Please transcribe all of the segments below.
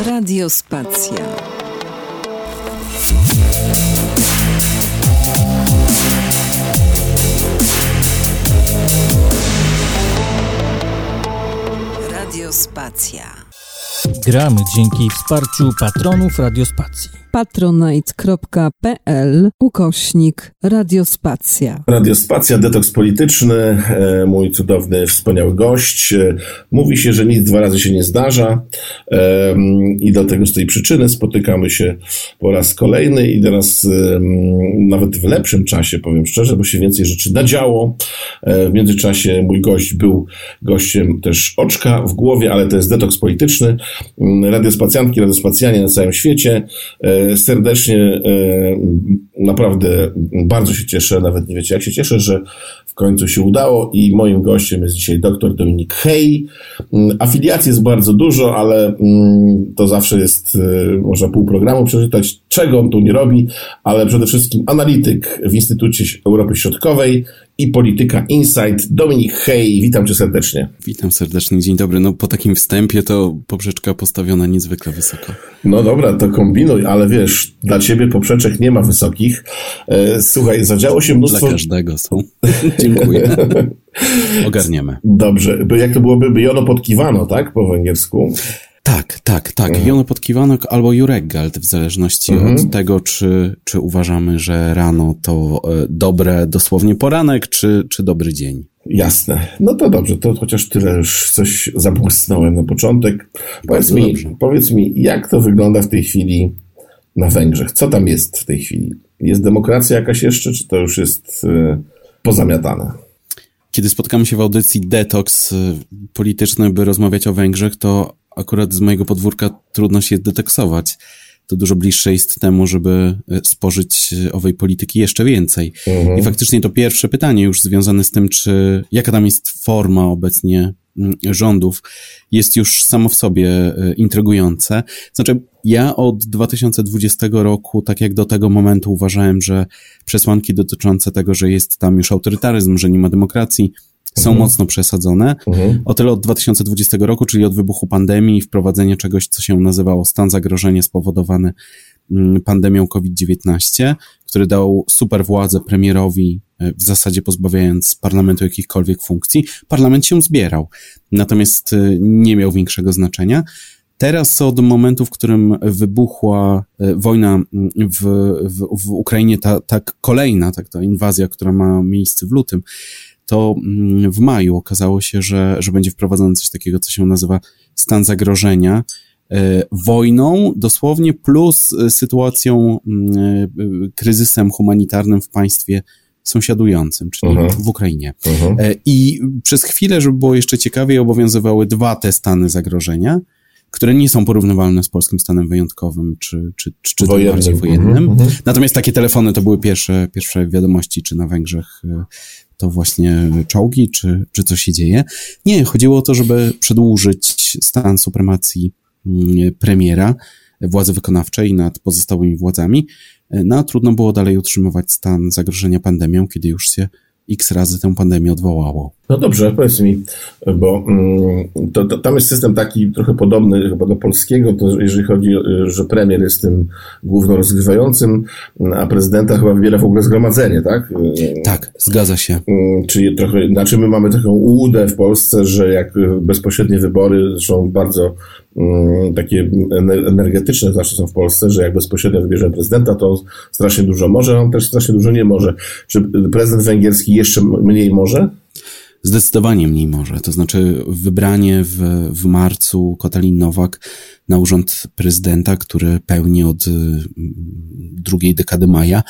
Radiospacja. Radiospacja. Gramy dzięki wsparciu patronów Radiospacji patronite.pl ukośnik Radiospacja. Radiospacja, detoks polityczny, e, mój cudowny, wspaniały gość. E, mówi się, że nic dwa razy się nie zdarza e, i dlatego z tej przyczyny spotykamy się po raz kolejny i teraz nawet w lepszym czasie, powiem szczerze, bo się więcej rzeczy nadziało. W międzyczasie mój gość był gościem też oczka w głowie, ale to jest detoks polityczny. Radiospacjanki, radiospacjanie na całym świecie serdecznie, e, naprawdę bardzo się cieszę, nawet nie wiecie jak się cieszę, że w końcu się udało i moim gościem jest dzisiaj dr Dominik Hej. Mm, afiliacji jest bardzo dużo, ale mm, to zawsze jest, e, można pół programu przeczytać, czego on tu nie robi, ale przede wszystkim analityk w Instytucie Europy Środkowej, i Polityka Insight. Dominik Hej, witam cię serdecznie. Witam serdecznie, dzień dobry. No po takim wstępie to poprzeczka postawiona niezwykle wysoko. No dobra, to kombinuj, ale wiesz, dla ciebie poprzeczek nie ma wysokich. E, słuchaj, zadziało się mnóstwo... Dla każdego są. Dziękuję. Ogarniemy. Dobrze, jak to byłoby, by jono podkiwano, tak, po węgiersku? Tak, tak, tak. Mhm. Jono Podkiwanok albo Jureggalt, w zależności mhm. od tego, czy, czy uważamy, że rano to e, dobre dosłownie poranek, czy, czy dobry dzień. Jasne. No to dobrze, to chociaż tyle już coś zabłysnąłem na początek. Powiedz mi, powiedz mi, jak to wygląda w tej chwili na Węgrzech? Co tam jest w tej chwili? Jest demokracja jakaś jeszcze, czy to już jest y, pozamiatane? Kiedy spotkamy się w audycji Detox y, polityczny, by rozmawiać o Węgrzech, to akurat z mojego podwórka trudno się deteksować. To dużo bliższe jest temu, żeby e, spożyć owej polityki jeszcze więcej. Mhm. I faktycznie to pierwsze pytanie już związane z tym, czy jaka tam jest forma obecnie rządów, jest już samo w sobie e, intrygujące. Znaczy, ja od 2020 roku, tak jak do tego momentu, uważałem, że przesłanki dotyczące tego, że jest tam już autorytaryzm, że nie ma demokracji, są mhm. mocno przesadzone. Mhm. O tyle od 2020 roku, czyli od wybuchu pandemii i wprowadzenia czegoś, co się nazywało stan zagrożenia spowodowany mm, pandemią COVID-19, który dał super władzę premierowi, e, w zasadzie pozbawiając parlamentu jakichkolwiek funkcji. Parlament się zbierał, natomiast e, nie miał większego znaczenia. Teraz od momentu, w którym wybuchła e, wojna w, w, w Ukrainie, ta, ta kolejna, tak, ta inwazja, która ma miejsce w lutym, to mm, w maju okazało się, że, że będzie wprowadzone coś takiego, co się nazywa stan zagrożenia wojną, dosłownie, plus e, sytuacją, mm, e, kryzysem humanitarnym w państwie sąsiadującym, czyli uh mhm. -huh. w Ukrainie. Uh mhm. -huh. I przez chwilę, żeby było jeszcze ciekawiej, obowiązywały dwa te stany zagrożenia, które nie są porównywalne z polskim stanem wyjątkowym, czy, czy, czy, czy wojennym. bardziej wojennym. Uh mhm, -huh. Natomiast takie telefony to były pierwsze, pierwsze wiadomości, czy na Węgrzech to właśnie czołgi, czy, czy co się dzieje. Nie, chodziło o to, żeby przedłużyć stan supremacji premiera, władzy wykonawczej nad pozostałymi władzami. No a trudno było dalej utrzymywać stan zagrożenia pandemią, kiedy już się x razy tę pandemię odwołało. No dobrze, powiedz mi, bo mm, to, to, tam jest system taki trochę podobny chyba do polskiego, to jeżeli chodzi, że premier jest tym główno rozgrywającym, a prezydenta chyba wybiera w ogóle zgromadzenie, tak? Tak, zgadza się. Mm, czyli trochę, znaczy my mamy taką ułudę w Polsce, że jak bezpośrednie wybory są bardzo mm, takie energetyczne zawsze są w Polsce, że jak bezpośrednio wybierzemy prezydenta, to strasznie dużo może, on też strasznie dużo nie może. Czy prezydent węgierski jeszcze mniej może? Zdecydowanie mniej może. To znaczy wybranie w, w marcu Katalin Nowak na urząd prezydenta, który pełni od mm, drugiej dekady maja,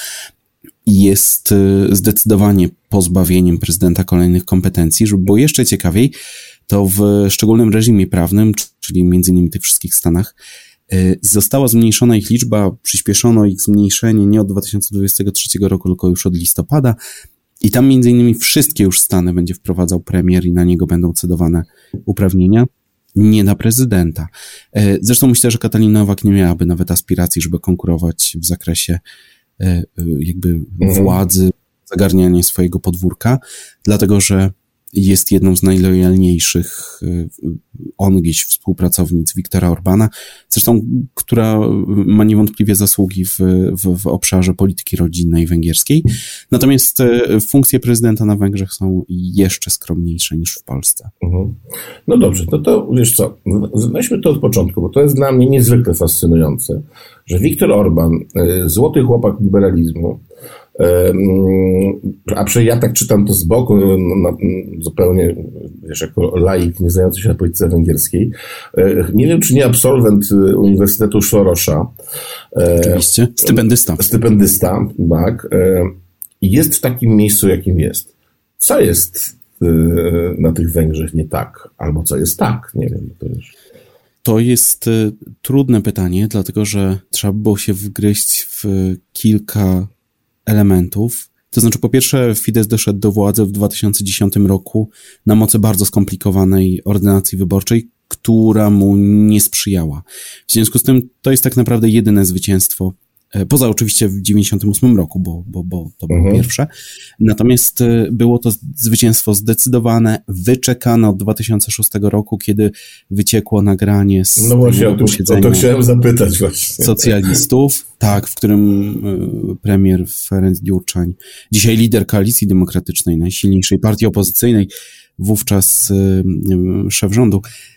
jest y, zdecydowanie pozbawieniem prezydenta kolejnych kompetencji. Żeby było jeszcze ciekawiej, to w szczególnym reżimie prawnym, czyli między innymi tych wszystkich stanach, y, została zmniejszona ich liczba, przyspieszono ich zmniejszenie nie od 2023 roku, tylko już od listopada, i tam między innymi wszystkie już stany będzie wprowadzał premier i na niego będą cedowane uprawnienia, nie na prezydenta. E, zresztą myślę, że Katalina Nowak nie miałaby nawet aspiracji, żeby konkurować w zakresie e, e, jakby mhm. władzy, zagarniania swojego podwórka, dlatego że jest jedną z najlojalniejszych y, on gdzieś współpracownic Wiktora Orbana, zresztą która ma niewątpliwie zasługi w, w, w obszarze polityki rodzinnej węgierskiej. Natomiast y, funkcje prezydenta na Węgrzech są jeszcze skromniejsze niż w Polsce. Mhm. No dobrze, no to wiesz co, weźmy to od początku, bo to jest dla mnie niezwykle fascynujące, że Viktor Orban, y, złoty chłopak liberalizmu, a przecież ja tak czytam to z boku, no, zupełnie, wiesz, jako laik nie znający się na polityce węgierskiej. E, nie wiem, czy nie absolwent e, Uniwersytetu Sorosza. E, Oczywiście, stypendysta. Stypendysta, tak. Jest w takim miejscu, jakim jest. Co jest na tych Węgrzech nie tak? Albo co jest tak? Nie wiem, to jest. To jest trudne pytanie, dlatego że trzeba było się wgryźć w kilka elementów. To znaczy, po pierwsze, Fidesz doszedł do władzy w 2010 roku na mocy bardzo skomplikowanej ordynacji wyborczej, która mu nie sprzyjała. W związku z tym to jest tak naprawdę jedyne zwycięstwo poza oczywiście w 98 roku, bo, bo, bo to było mhm. pierwsze. Natomiast e, było to zwycięstwo zdecydowane, wyczekane od 2006 roku, kiedy wyciekło nagranie z No właśnie, o to, o to chciałem zapytać właśnie. Socjalistów, tak, w którym e, premier Ferenc Dziurczań, dzisiaj lider koalicji demokratycznej, najsilniejszej partii opozycyjnej, wówczas szef rządu, E,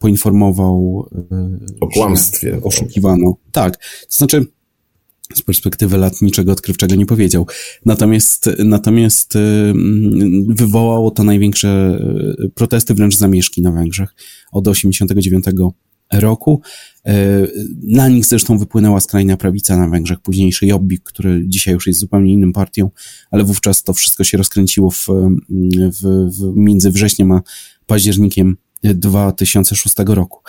poinformował e, o kłamstwie. Oszukiwano. Tak. To znaczy, z perspektywy lat niczego odkrywczego nie powiedział. Natomiast, natomiast e, wywołało to największe protesty, wręcz zamieszki na Węgrzech od 89 roku. Na nich zresztą wypłynęła skrajna prawica na Węgrzech, późniejszy Jobbik, który dzisiaj już jest zupełnie innym partią, ale wówczas to wszystko się rozkręciło w, w, w między wrześniem a październikiem 2006 roku.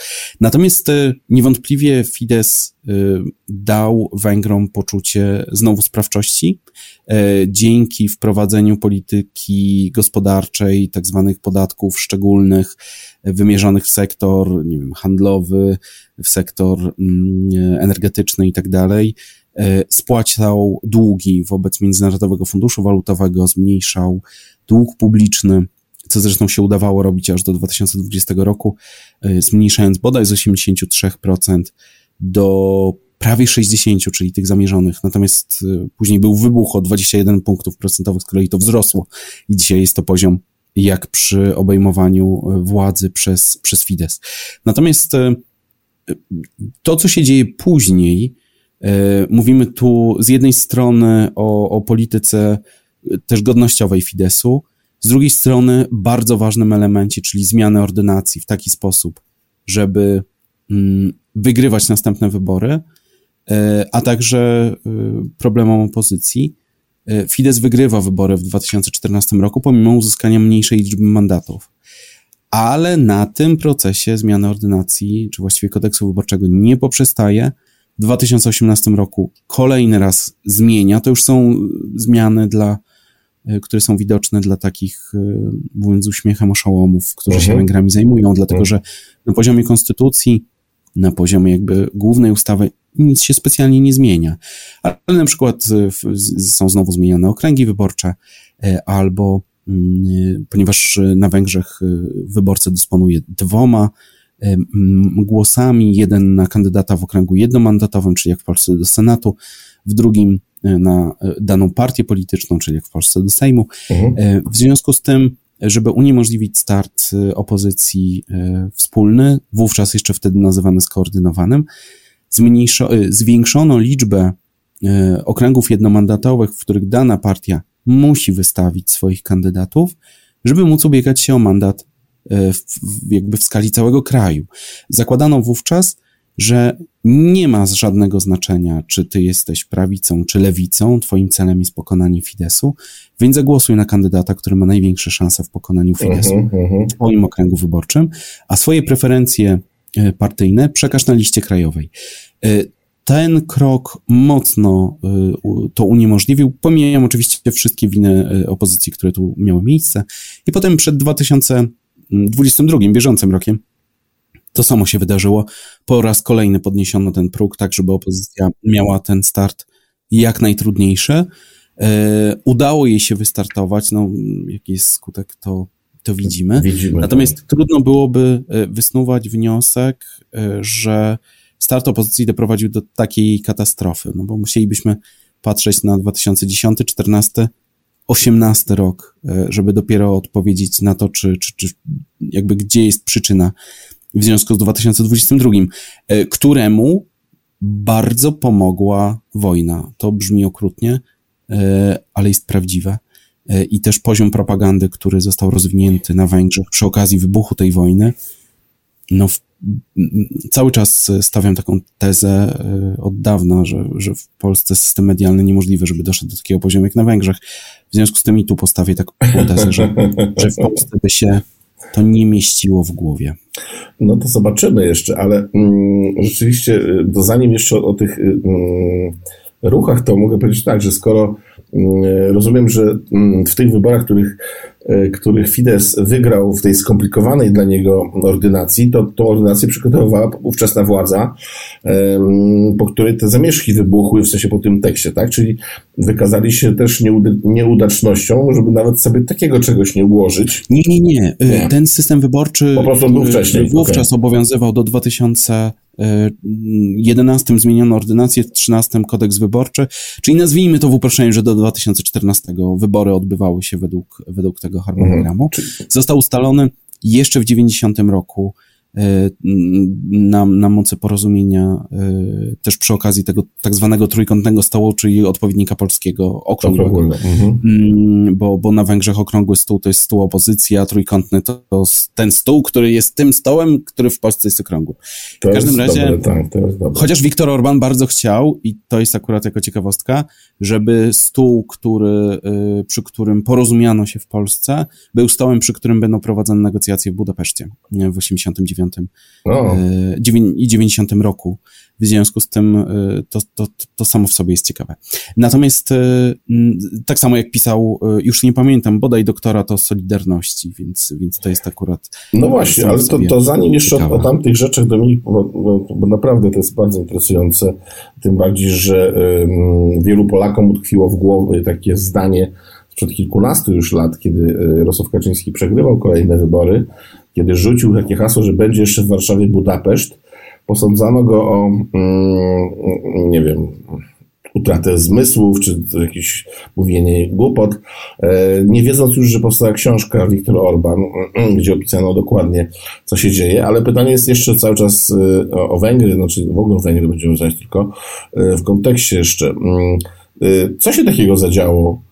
Natomiast e, niewątpliwie Fidesz e, dał Węgrom poczucie znowu sprawczości e, dzięki wprowadzeniu polityki gospodarczej, tak zwanych podatków szczególnych, wymierzonych w sektor nie wiem, handlowy, w sektor mm, energetyczny i tak dalej. Spłacał długi wobec Międzynarodowego Funduszu Walutowego, zmniejszał dług publiczny, co zresztą się udawało robić aż do 2020 roku, y, zmniejszając bodaj z 83% do prawie 60%, czyli tych zamierzonych. Natomiast y, później był wybuch o 21 punktów procentowych, z kolei to wzrosło i dzisiaj jest to poziom jak przy obejmowaniu y, władzy przez, przez Fidesz. Natomiast to, co się dzieje później, mówimy tu z jednej strony o, o polityce też godnościowej Fideszu, z drugiej strony, bardzo ważnym elemencie, czyli zmiany ordynacji w taki sposób, żeby mm, wygrywać następne wybory, e, a także e, problemom opozycji. E, Fidesz wygrywa wybory w 2014 roku, pomimo uzyskania mniejszej liczby mandatów. Ale na tym procesie zmiany ordynacji, czy właściwie kodeksu wyborczego nie poprzestaje. W 2018 roku kolejny raz zmienia. To już są zmiany dla które są widoczne dla takich, e, mówiąc z uśmiechem, oszołomów, którzy się mhm. Węgrami zajmują, dlatego mhm. że na poziomie konstytucji, na poziomie jakby głównej ustawy nic się specjalnie nie zmienia. Ale na przykład e, są znowu zmieniane okręgi wyborcze, albo mm, ponieważ na Węgrzech wyborca dysponuje dwoma głosami, jeden na kandydata w okręgu jednomandatowym, czyli jak w Polsce do Senatu, w drugim E, na e, daną partię polityczną, czyli jak w Polsce do Sejmu. Mhm. E, w związku z tym, żeby uniemożliwić start opozycji wspólny, wówczas jeszcze wtedy nazywany skoordynowanym, zwiększono liczbę okręgów jednomandatowych, w których dana partia musi wystawić swoich kandydatów, żeby móc ubiegać się o mandat w, jakby w skali całego kraju. Zakładano wówczas, że nie ma żadnego znaczenia, czy ty jesteś prawicą, czy lewicą, twoim celem jest pokonanie Fidesu, więc zagłosuj na kandydata, który ma największe szanse w pokonaniu Fidesu uh -huh, uh -huh. w twoim okręgu wyborczym, a swoje preferencje e, partyjne przekaż na liście krajowej. E, ten krok mocno e, to uniemożliwił. Pomijam oczywiście wszystkie winy opozycji, które tu miały miejsce. I potem przed 2022, bieżącym rokiem, to samo się wydarzyło. Po raz kolejny podniesiono ten próg, tak żeby opozycja miała ten start jak najtrudniejszy. Udało jej się wystartować, no jaki jest skutek, to, to widzimy. Widzimy. Natomiast tak. trudno byłoby wysnuwać wniosek, że start opozycji doprowadził do takiej katastrofy, no bo musielibyśmy patrzeć na 2010, 14, 18 rok, żeby dopiero odpowiedzieć na to, czy, czy, czy jakby gdzie jest przyczyna w związku z 2022, któremu bardzo pomogła wojna. To brzmi okrutnie, ale jest prawdziwe. I też poziom propagandy, który został rozwinięty na Węgrzech przy okazji wybuchu tej wojny, no cały czas stawiam taką tezę od dawna, że, że w Polsce system medialny niemożliwe, żeby doszedł do takiego poziomu jak na Węgrzech. W związku z tym i tu postawię taką tezę, że, że w Polsce by się to nie mieściło w głowie. No to zobaczymy jeszcze, ale mm, rzeczywiście, to zanim jeszcze o, o tych mm, ruchach, to mogę powiedzieć tak, że skoro rozumiem, że w tych wyborach, których, których Fidesz wygrał w tej skomplikowanej dla niego ordynacji, to tą ordynację przygotowywała ówczesna władza, po której te zamieszki wybuchły, w sensie po tym tekście, tak? Czyli wykazali się też nieudacznością, żeby nawet sobie takiego czegoś nie ułożyć. Nie, nie, nie. nie. Ten system wyborczy po prostu był wcześniej. wówczas okay. obowiązywał do 2011 zmieniono ordynację, w 13 kodeks wyborczy, czyli nazwijmy to w uproszczeniu, że do 2014 wybory odbywały się według, według tego harmonogramu. Mhm. Został ustalony jeszcze w 90 roku na, na mocy porozumienia też przy okazji tego tak zwanego trójkątnego stołu, czyli odpowiednika polskiego okrągłego. Mhm. Bo, bo na Węgrzech okrągły stół to jest stół opozycji, a trójkątny to, to ten stół, który jest tym stołem, który w Polsce jest okrągły. To w każdym razie, dobre, tak, to jest dobre. chociaż Viktor Orban bardzo chciał, i to jest akurat jako ciekawostka, żeby stół, który, przy którym porozumiano się w Polsce, był stołem, przy którym będą prowadzone negocjacje w Budapeszcie w 89 i 90 roku. W związku z tym to, to, to samo w sobie jest ciekawe. Natomiast tak samo jak pisał, już nie pamiętam, bodaj doktora to Solidarności, więc, więc to jest akurat... No właśnie, ale to, to zanim jeszcze o, o tamtych rzeczach, Dominik, bo, bo, bo naprawdę to jest bardzo interesujące, tym bardziej, że um, wielu Polakom utkwiło w głowie takie zdanie sprzed kilkunastu już lat, kiedy Rosław Kaczyński przegrywał kolejne wybory, kiedy rzucił takie hasło, że będzie jeszcze w Warszawie Budapeszt, posądzano go o, mm, nie wiem, utratę zmysłów, czy jakieś mówienie głupot, nie wiedząc już, że powstała książka Viktor Orban, gdzie opisano dokładnie, co się dzieje, ale pytanie jest jeszcze cały czas o, o Węgry, znaczy w ogóle o Węgry będziemy znać tylko w kontekście jeszcze. Co się takiego zadziało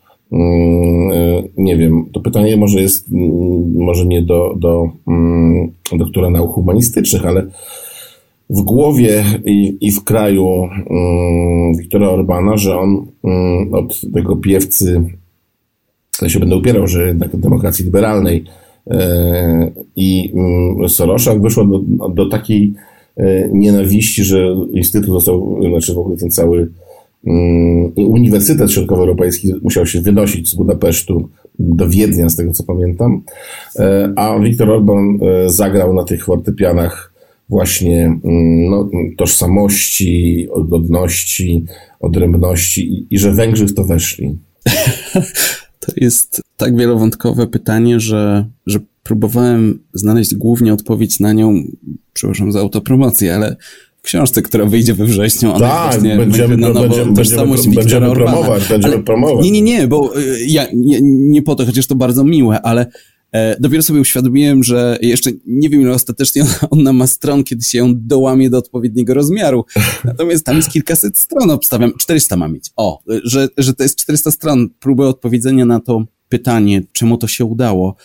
nie wiem, to pytanie może jest, może nie do, do doktora nauk humanistycznych, ale w głowie i, i w kraju Wiktora Orbana, że on od tego piewcy, ja się będę upierał, że jednak demokracji liberalnej i Sorosza wyszło do, do takiej nienawiści, że Instytut został, znaczy w ogóle ten cały Uniwersytet Środkowoeuropejski musiał się wynosić z Budapesztu do Wiednia, z tego co pamiętam, a Viktor Orban zagrał na tych fortepianach właśnie no, tożsamości, godności, odrębności i, i że Węgrzy w to weszli. To jest tak wielowątkowe pytanie, że, że próbowałem znaleźć głównie odpowiedź na nią, przepraszam za autopromocję, ale książce, która wyjdzie we wrześniu. Ona tak, będziemy, będzie na nowo będziemy, tożsamość będziemy, będziemy promować, będziemy ale, promować. Nie, nie, nie, bo y, ja nie, nie po to, chociaż to bardzo miłe, ale e, dopiero sobie uświadomiłem, że jeszcze nie wiem, ile ostatecznie ona, ona ma stron, kiedy się ją dołamie do odpowiedniego rozmiaru. Natomiast tam jest kilkaset stron, obstawiam, 400 ma mieć. O, że, że to jest 400 stron, próby odpowiedzenia na to pytanie, czemu to się udało.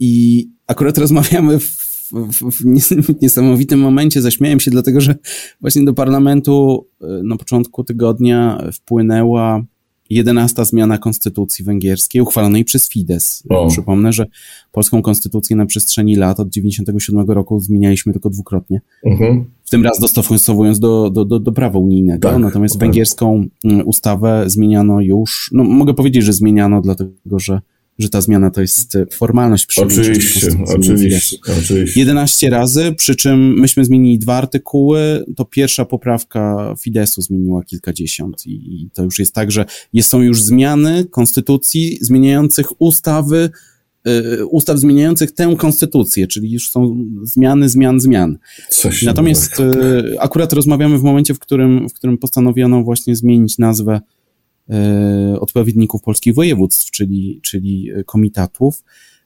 I akurat rozmawiamy w w, w, niesamowitym momencie zaśmiałem się, dlatego że właśnie do parlamentu e, na początku tygodnia wpłynęła jedenasta zmiana konstytucji węgierskiej uchwalonej przez Fidesz. O. Przypomnę, że polską konstytucję na przestrzeni lat od 97 roku zmienialiśmy tylko dwukrotnie. Mhm. W tym raz dostosowując do, do, do, do prawa unijnego. Tak, Natomiast tak. węgierską mm, ustawę zmieniano już, no mogę powiedzieć, że zmieniano, dlatego że że ta zmiana to jest e, formalność przy Oczywiście, oczywiście, oczywiście. 11 razy, przy czym myśmy zmienili dwa artykuły, to pierwsza poprawka Fidesu zmieniła kilkadziesiąt i, i to już jest tak, że jest, są już zmiany konstytucji zmieniających ustawy, y, ustaw zmieniających tę konstytucję, czyli już są zmiany, zmian, zmian. Natomiast y, akurat rozmawiamy w momencie, w którym, w którym postanowiono właśnie zmienić nazwę y, odpowiedników polskich województw, czyli, czyli komitatów,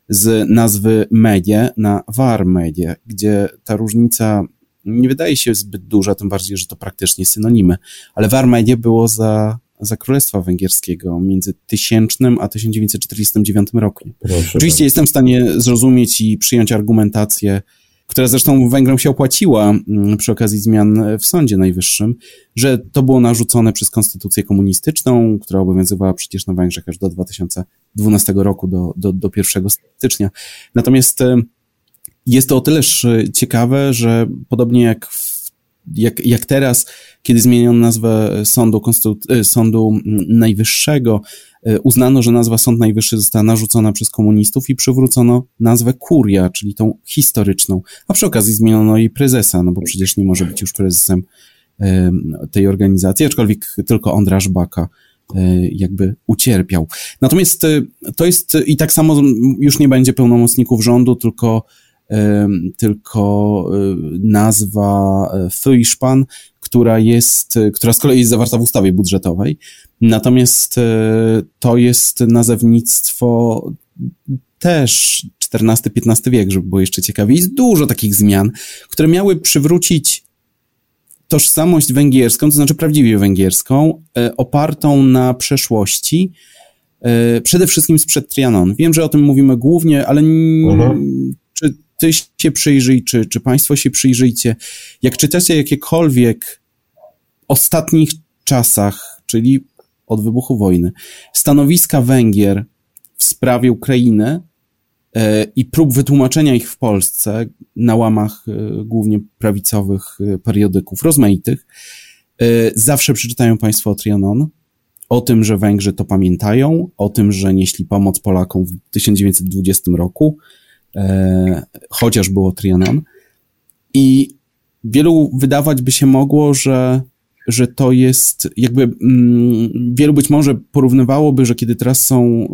z nazwy medie na war medie, gdzie ta różnica nie wydaje się zbyt duża, tym bardziej, że to praktycznie synonimy, ale war medie było za za Królestwa Węgierskiego między 1000 a 1949 rokiem. Proszę Oczywiście tak. jestem w stanie zrozumieć i przyjąć argumentację, która zresztą Węgrom się opłaciła mm, przy okazji zmian w Sądzie Najwyższym, że to było narzucone przez konstytucję komunistyczną, która obowiązywała przecież na Węgrzech aż do 2012 roku, do, do, do 1 stycznia. Natomiast e, jest to o tyleż ciekawe, że podobnie jak w jak, jak teraz, kiedy zmieniono nazwę Sądu, e, Sądu Najwyższego, e, uznano, że nazwa Sąd Najwyższy została narzucona przez komunistów i przywrócono nazwę Kuria, czyli tą historyczną, a przy okazji zmieniono jej prezesa, no bo przecież nie może być już prezesem e, tej organizacji, aczkolwiek tylko Ondraż Baka jakby ucierpiał. Natomiast to jest i tak samo już nie będzie pełnomocników rządu, tylko tylko y, nazwa e, Feuillspan, która jest, która z kolei jest zawarta w ustawie budżetowej. Natomiast e, to jest nazewnictwo też XIV-XV wiek, żeby było jeszcze ciekawiej. Jest dużo takich zmian, które miały przywrócić tożsamość węgierską, to znaczy prawdziwie węgierską, e, opartą na przeszłości, przede wszystkim sprzed Trianon. Wiem, że o tym mówimy głównie, ale mhm. Ty się przyjrzyj, czy, czy państwo się przyjrzyjcie. Jak czytacie jakiekolwiek ostatnich czasach, czyli od wybuchu wojny, stanowiska Węgier w sprawie Ukrainy e, i prób wytłumaczenia ich w Polsce na łamach e, głównie prawicowych e, periodyków rozmaitych, zawsze przeczytają Państwo o Trianon, o tym, że Węgrzy to pamiętają, o tym, że nieśli pomoc Polakom w 1920 roku, chociaż było Trianon. I wielu wydawać by się mogło, że, że to jest jakby mm, wielu być może porównywałoby, że kiedy teraz są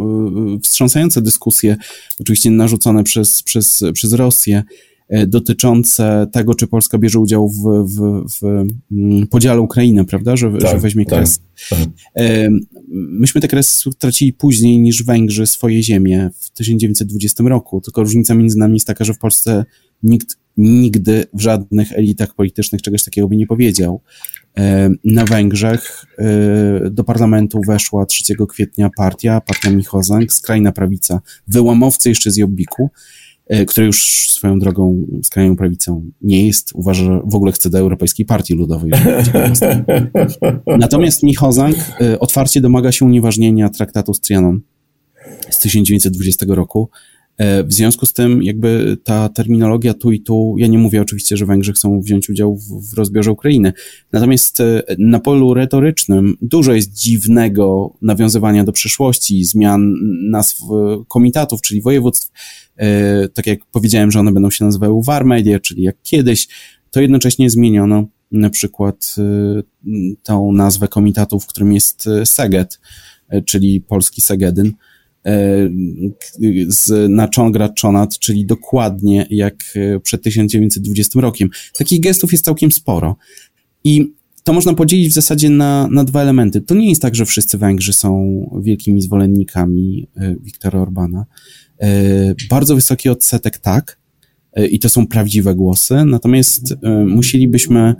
y, wstrząsające dyskusje, oczywiście narzucone przez, przez, przez Rosję, e, dotyczące tego, czy Polska bierze udział w, w, w mm, podziale Ukrainy, prawda, że, tak, że weźmie tak, kres. Tak. E, myśmy te kresy tracili później niż Węgrzy swoje ziemie w 1920 roku, tylko różnica między nami jest taka, że w Polsce nikt nigdy w żadnych elitach politycznych czegoś takiego by nie powiedział. E, na Węgrzech e, do parlamentu weszła 3 kwietnia partia, partia Michozang, skrajna prawica, wyłamowcy jeszcze z Jobbiku, E, który już swoją drogą skrajną prawicą nie jest, uważa, że w ogóle chce do Europejskiej Partii Ludowej. Natomiast Michozang e, otwarcie domaga się unieważnienia traktatu z Trianon z 1920 roku. E, w związku z tym, jakby ta terminologia tu i tu, ja nie mówię oczywiście, że Węgrzy chcą wziąć udział w, w rozbiorze Ukrainy. Natomiast na polu retorycznym dużo jest dziwnego nawiązywania do przeszłości, zmian nazw komitatów, czyli województw E, tak jak powiedziałem, że one będą się nazywały War Media, czyli jak kiedyś, to jednocześnie zmieniono na przykład e, tą nazwę komitatu, w którym jest e, Seged, czyli polski Segedyn, z, na Czongrat Czonat, czyli dokładnie jak przed 1920 rokiem. Takich gestów jest całkiem sporo. I to można podzielić w zasadzie na, na dwa elementy. To nie jest tak, że wszyscy Węgrzy są wielkimi zwolennikami Wiktora Orbana. E, bardzo wysoki odsetek tak, e, i to są prawdziwe głosy, natomiast e, musielibyśmy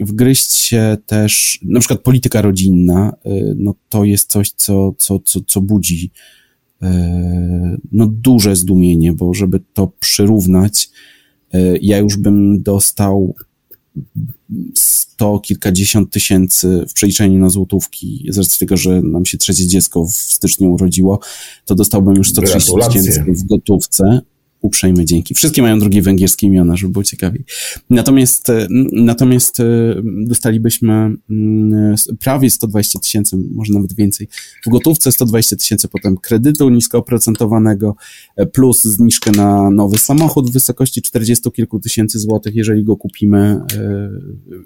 wgryźć się też, na przykład polityka rodzinna, no to jest coś, co, co, co, co budzi no duże zdumienie, bo żeby to przyrównać, ja już bym dostał sto kilkadziesiąt tysięcy w przeliczeniu na złotówki, z racji tego, że nam się trzecie dziecko w styczniu urodziło, to dostałbym już 130 tysięcy w gotówce. Uprzejme dzięki. Wszystkie mają drugie węgierskie imiona, żeby było ciekawiej. Natomiast, e, natomiast e, dostalibyśmy mm, prawie 120 tysięcy, może nawet więcej, w gotówce 120 tysięcy, potem kredytu nisko oprocentowanego, e, plus zniżkę na nowy samochód w wysokości 40 kilku tysięcy złotych, jeżeli go kupimy.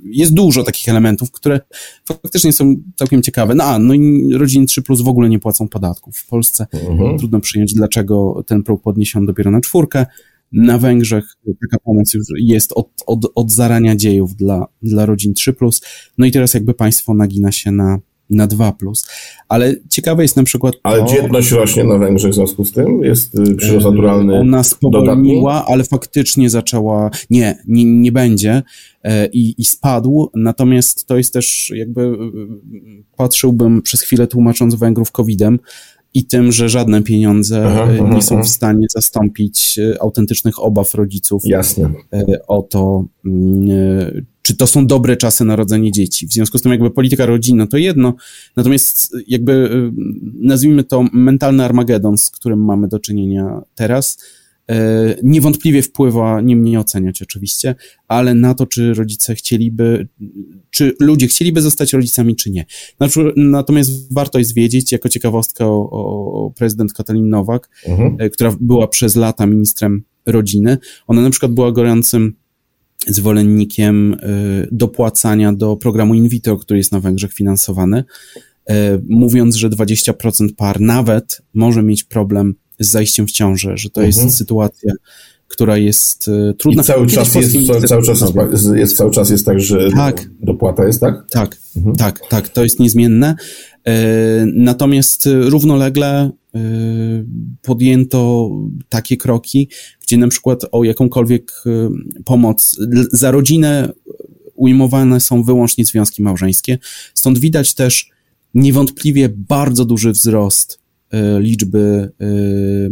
Jest dużo takich elementów, które faktycznie są całkiem ciekawe. No a, no i rodziny 3 plus w ogóle nie płacą podatków. W Polsce mhm. trudno przyjąć, dlaczego ten próg podniesiono dopiero na czwórkę, Na Węgrzech taka pomoc już jest od, od, od zarania dziejów dla, dla rodzin 3. No i teraz jakby państwo nagina się na, na 2. Ale ciekawe jest na przykład. Ale to, dzietność rośnie na Węgrzech w związku z tym? Jest y, przyrost naturalny. Ona spowolniła, ale faktycznie zaczęła. Nie, nie, nie będzie e, i, i spadł. Natomiast to jest też jakby. Y, y, patrzyłbym przez chwilę tłumacząc Węgrów COVID-em i tym, że żadne pieniądze aha, e, nie są w stanie zastąpić e, autentycznych obaw rodziców Jasne. E, o to, mm, czy to są dobre czasy narodzenia dzieci. W związku z tym jakby polityka rodzinna to jedno, natomiast jakby nazwijmy to mentalny Armagedon, z którym mamy do czynienia teraz, niewątpliwie wpływa, nie mnie oceniać oczywiście, ale na to, czy rodzice chcieliby, czy ludzie chcieliby zostać rodzicami, czy nie. Natomiast warto jest wiedzieć, jako ciekawostka o, o prezydent Katalin Nowak, mhm. E, która była przez lata ministrem rodziny, ona na przykład była gorącym zwolennikiem e, dopłacania do programu in vitro, który jest na Węgrzech finansowany, mówiąc, że 20% par nawet może mieć problem z zajściem w ciążę, że to mhm. jest sytuacja, która jest e, trudna. I cały czas jest, cały czas jest, cały czas jest tak, że tak. dopłata jest, tak? Tak, mhm. tak, tak, to jest niezmienne. E, natomiast równolegle e, podjęto takie kroki, gdzie na przykład o jakąkolwiek pomoc za rodzinę ujmowane są wyłącznie związki małżeńskie. Stąd widać też niewątpliwie bardzo duży wzrost liczby e,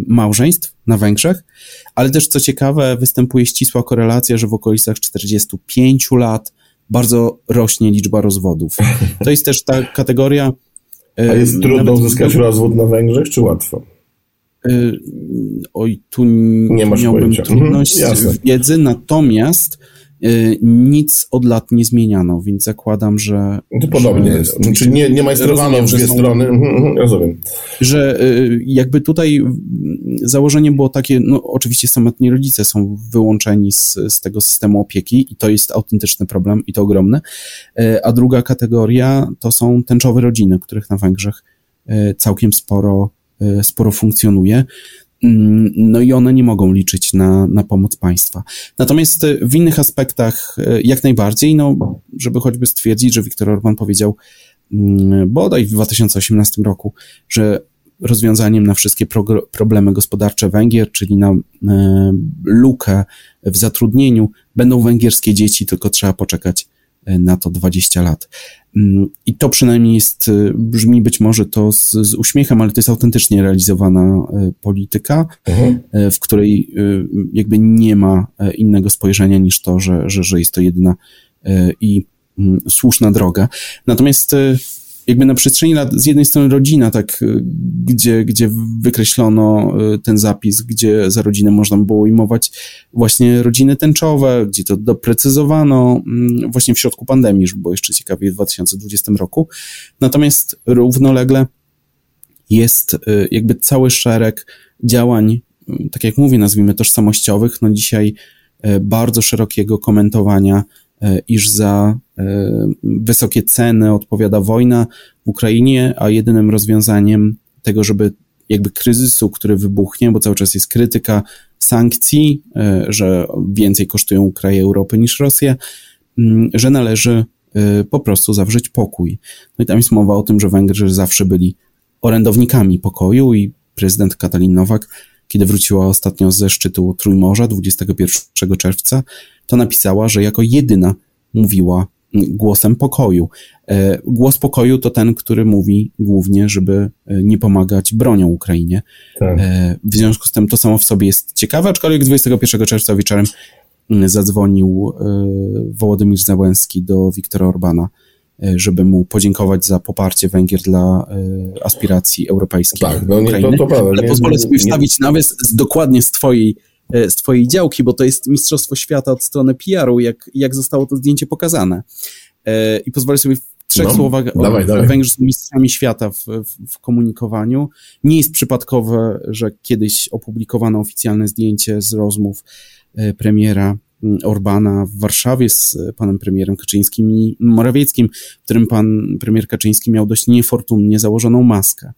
małżeństw na Węgrzech, ale też co ciekawe, występuje ścisła korelacja, że w okolicach 45 lat bardzo rośnie liczba rozwodów. To jest też ta kategoria. E, A jest trudno uzyskać rozwód na Węgrzech, czy łatwo? Oj, tu nie miałbym pojęcia. trudność mhm, wiedzy, natomiast Y, nic od lat nie zmieniano, więc zakładam, że... To podobnie, że, czyli nie, nie majstrowano w dwie strony, mhm, mhm, rozumiem. Że y, jakby tutaj założenie było takie, no oczywiście samotni rodzice są wyłączeni z, z tego systemu opieki i to jest autentyczny problem i to ogromny, y, a druga kategoria to są tęczowe rodziny, których na Węgrzech całkiem sporo, sporo funkcjonuje. Mm, no i one nie mogą liczyć na, na pomoc państwa. Natomiast e, w innych aspektach e, jak najbardziej, no, żeby choćby stwierdzić, że Viktor Orban powiedział mm, bodaj w 2018 roku, że rozwiązaniem na wszystkie problemy gospodarcze Węgier, czyli na e, lukę w zatrudnieniu, będą węgierskie dzieci, tylko trzeba poczekać na to 20 lat. Mm, I to przynajmniej jest, y, brzmi być może to z, z uśmiechem, ale to jest autentycznie realizowana y, polityka, mhm. Y, w której jakby nie ma innego spojrzenia niż to, że, że, że jest to jedyna i mm, słuszna droga. Natomiast jakby na przestrzeni lat z jednej strony rodzina, tak, y, gdzie, gdzie wykreślono y, ten zapis, gdzie za rodzinę można było ujmować właśnie rodziny tęczowe, gdzie to doprecyzowano mm, właśnie w środku pandemii, żeby było jeszcze ciekawiej w 2020 roku. Natomiast równolegle jest y, jakby cały szereg działań, tak jak mówię, nazwijmy tożsamościowych, no dzisiaj bardzo szerokiego komentowania iż za e, wysokie ceny odpowiada wojna w Ukrainie, a jedynym rozwiązaniem tego, żeby jakby kryzysu, który wybuchnie, bo cały czas jest krytyka sankcji, e, że więcej kosztują kraje Europy niż Rosję, mm, że należy po prostu zawrzeć pokój. No i tam jest mowa o tym, że Węgrzy zawsze byli orędownikami pokoju i prezydent Katalin Nowak, kiedy wróciła ostatnio ze szczytu Trójmorza 21 czerwca, to napisała, że jako jedyna mówiła głosem pokoju. E, głos pokoju to ten, który mówi głównie, żeby e, nie pomagać bronią Ukrainie. Tak. E, w związku z tym to samo w sobie jest ciekawe, aczkolwiek 21 czerwca wieczorem zadzwonił Wołodymir Załęski do Wiktora Orbana, żeby mu podziękować za poparcie Węgier dla aspiracji europejskich. Tak, no nie, to, to prawda. Ale pozwolę sobie wstawić nawias z, dokładnie z twojej z twojej działki, bo to jest mistrzostwo świata od strony PR-u, jak, jak zostało to zdjęcie pokazane. I pozwolę sobie w trzech no, słowach dawaj, o, dawaj. Węgrzy są mistrzami świata w, w, w, komunikowaniu. Nie jest przypadkowe, że kiedyś opublikowano oficjalne zdjęcie z rozmów premiera Orbana w Warszawie z panem premierem Kaczyńskim i Morawieckim, w którym pan premier Kaczyński miał dość niefortunnie założoną maskę.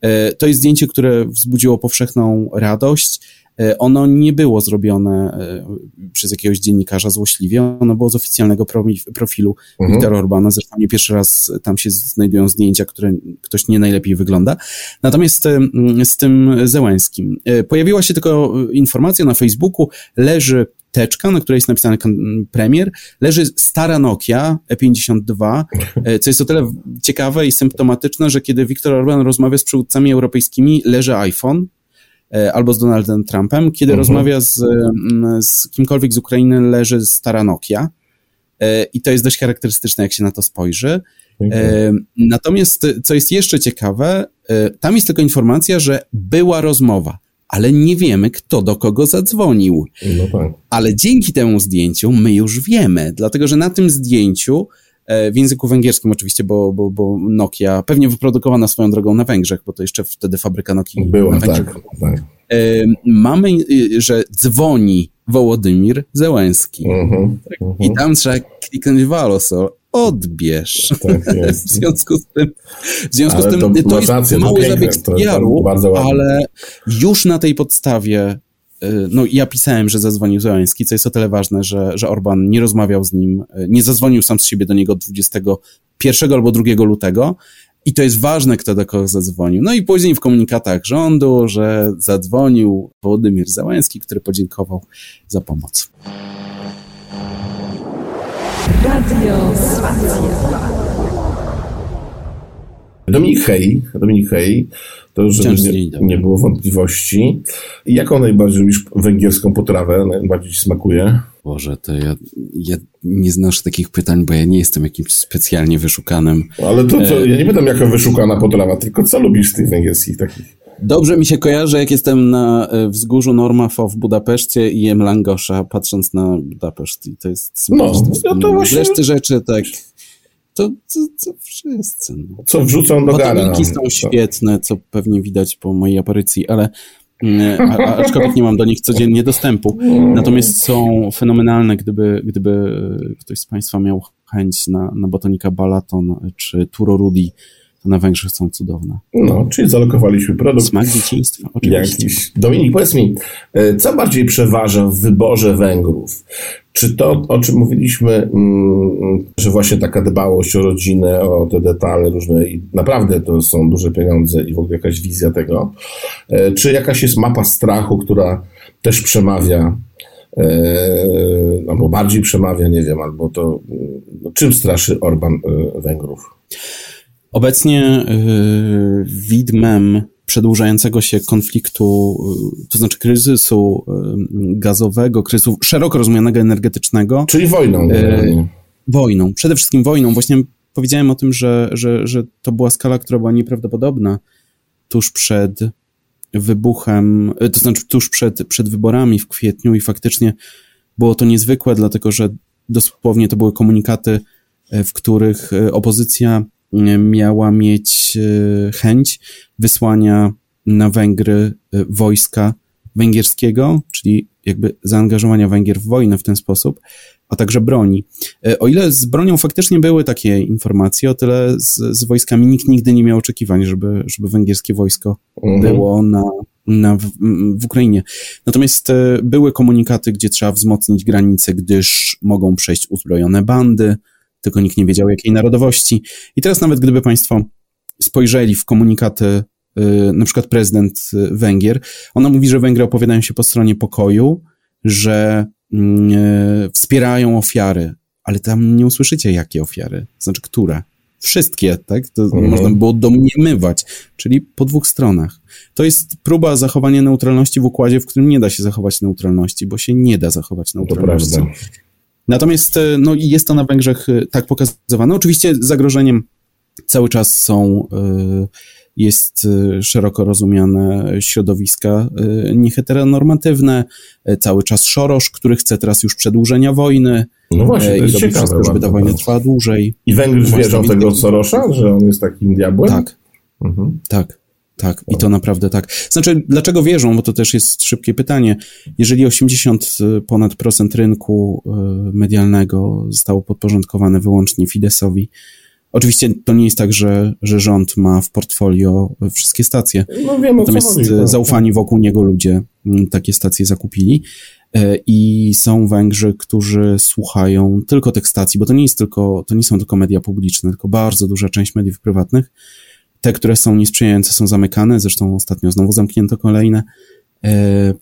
E, to jest zdjęcie, które wzbudziło powszechną radość. E, ono nie było zrobione e, przez jakiegoś dziennikarza złośliwie, ono było z oficjalnego profilu mhm. Wiktora Orbana. Zresztą nie pierwszy raz tam się znajdują zdjęcia, które ktoś nie najlepiej wygląda. Natomiast z tym Zełęskim. Pojawiła się tylko informacja na Facebooku, leży teczka, na której jest napisany premier, leży stara Nokia E52, e, co jest o tyle ciekawe i symptomatyczne, że kiedy Viktor Orban rozmawia z przywódcami europejskimi, leży iPhone, e, albo z Donaldem Trumpem. Kiedy mhm. rozmawia z, z kimkolwiek z Ukrainy, leży stara Nokia. E, I to jest dość charakterystyczne, jak się na to spojrzy. Okay. Natomiast, co jest jeszcze ciekawe, tam jest tylko informacja, że była rozmowa ale nie wiemy, kto do kogo zadzwonił. No tak. Ale dzięki temu zdjęciu my już wiemy, dlatego że na tym zdjęciu e, w języku węgierskim oczywiście, bo, bo, bo Nokia pewnie wyprodukowana swoją drogą na Węgrzech, bo to jeszcze wtedy fabryka Nokii była, na Węgrzech. Tak, tak. E, mamy, e, że dzwoni Wołodymir Zełenski. Uh -huh, uh -huh. I tam trzeba kliknąć Walosol odbierz. Tak jest. w związku z tym, w związku z tym to, to jest rację, mały zabieg PR-u, ale już na tej podstawie y, no ja pisałem, że zadzwonił Zełański, co jest o tyle ważne, że, że Orban nie rozmawiał z nim, y, nie zadzwonił sam z siebie do niego 21 albo 2 lutego i to jest ważne, kto do kogo zadzwonił. No i później w komunikatach rządu, że zadzwonił Władimir Zełański, który podziękował za pomoc. Radio Spacja. Dominik Hej, Dominik Hej, to żeby nie, nie, było wątpliwości. Jaką najbardziej lubisz węgierską potrawę? Najbardziej ci smakuje? Boże, to ja, ja nie znoszę takich pytań, bo ja nie jestem jakimś specjalnie wyszukanym. Ale to co, e, ja nie pytam jaka wyszukana potrawa, tylko co lubisz z tych węgierskich takich? Dobrze mi się kojarzy, jak jestem na e, wzgórzu Normafo w Budapeszcie i jem langosza, patrząc na Budapeszt i to jest No, no to właśnie... Reszty rzeczy tak... To, to, to wszyscy. No. Co wrzucą do gara. Potomiki no. są świetne, co pewnie widać po mojej aparycji, ale mm, a, a, aczkolwiek nie mam do nich codziennie dostępu. Natomiast są fenomenalne, gdyby, gdyby ktoś z Państwa miał chęć na, na botanika Balaton czy Turo Rudi, to na Węgrzech są cudowne. No, czyli zalokowaliśmy produkt. Smak dzieciństwa, oczywiście. Jakiś. Dominik, powiedz mi, e, co bardziej przeważa w wyborze Węgrów? Czy to, o czym mówiliśmy, mm, że właśnie taka dbałość o rodzinę, o te detale różne i naprawdę to są duże pieniądze i w ogóle jakaś wizja tego, e, czy jakaś jest mapa strachu, która też przemawia e, albo bardziej przemawia, nie wiem, albo to no, czym straszy Orban Węgrów? Obecnie yy, widmem przedłużającego się konfliktu, yy, to znaczy kryzysu yy, gazowego, kryzysu szeroko rozumianego energetycznego. Czyli wojną. Yy, wojną, przede wszystkim wojną. Właśnie powiedziałem o tym, że, że, że to była skala, która była nieprawdopodobna tuż przed wybuchem, to znaczy tuż przed, przed wyborami w kwietniu i faktycznie było to niezwykłe, dlatego że dosłownie to były komunikaty, w których opozycja miała mieć e, chęć wysłania na Węgry e, wojska węgierskiego, czyli jakby zaangażowania Węgier w wojnę w ten sposób, a także broni. E, o ile z bronią faktycznie były takie informacje, o tyle z, z wojskami nikt nigdy nie miał oczekiwań, żeby, żeby węgierskie wojsko mhm. było na, na, w, w Ukrainie. Natomiast były komunikaty, gdzie trzeba wzmocnić granice, gdyż mogą przejść uzbrojone bandy, tylko nikt nie wiedział jakiej narodowości. I teraz nawet gdyby Państwo spojrzeli w komunikaty, y, na przykład prezydent y, Węgier, ona mówi, że Węgry opowiadają się po stronie pokoju, że mm, y, wspierają ofiary, ale tam nie usłyszycie jakie ofiary, znaczy które. Wszystkie, tak? To mhm. można było domniemywać, czyli po dwóch stronach. To jest próba zachowania neutralności w układzie, w którym nie da się zachować neutralności, bo się nie da zachować neutralności. Natomiast e, no, jest to na Węgrzech e, tak pokazywane. Oczywiście zagrożeniem cały czas są, jest szeroko rozumiane środowiska nieheteronormatywne, cały czas Szorosz, który chce teraz już przedłużenia wojny. No właśnie, to jest i ciekawe. wszystko, żeby ta wojna trwała dłużej. I Właśnie wierzą tego Sorosza, że on jest takim diabłem? Tak, Mhm. tak, tak. I to naprawdę tak. Znaczy, dlaczego wierzą? Bo to też jest szybkie pytanie. Jeżeli 80 ponad procent rynku y, medialnego zostało podporządkowane wyłącznie Fidesowi, oczywiście to nie jest tak, że, że rząd ma w portfolio wszystkie stacje. No wiem o co Natomiast chodzi. e, tak. zaufani wokół niego ludzie mm, takie stacje zakupili. E, I są Węgrzy, którzy słuchają tylko tych stacji, bo to nie jest tylko, to nie są tylko media publiczne, tylko bardzo duża część mediów prywatnych. Te, które są niesprzyjające, są zamykane, zresztą ostatnio znowu zamknięto kolejne. E,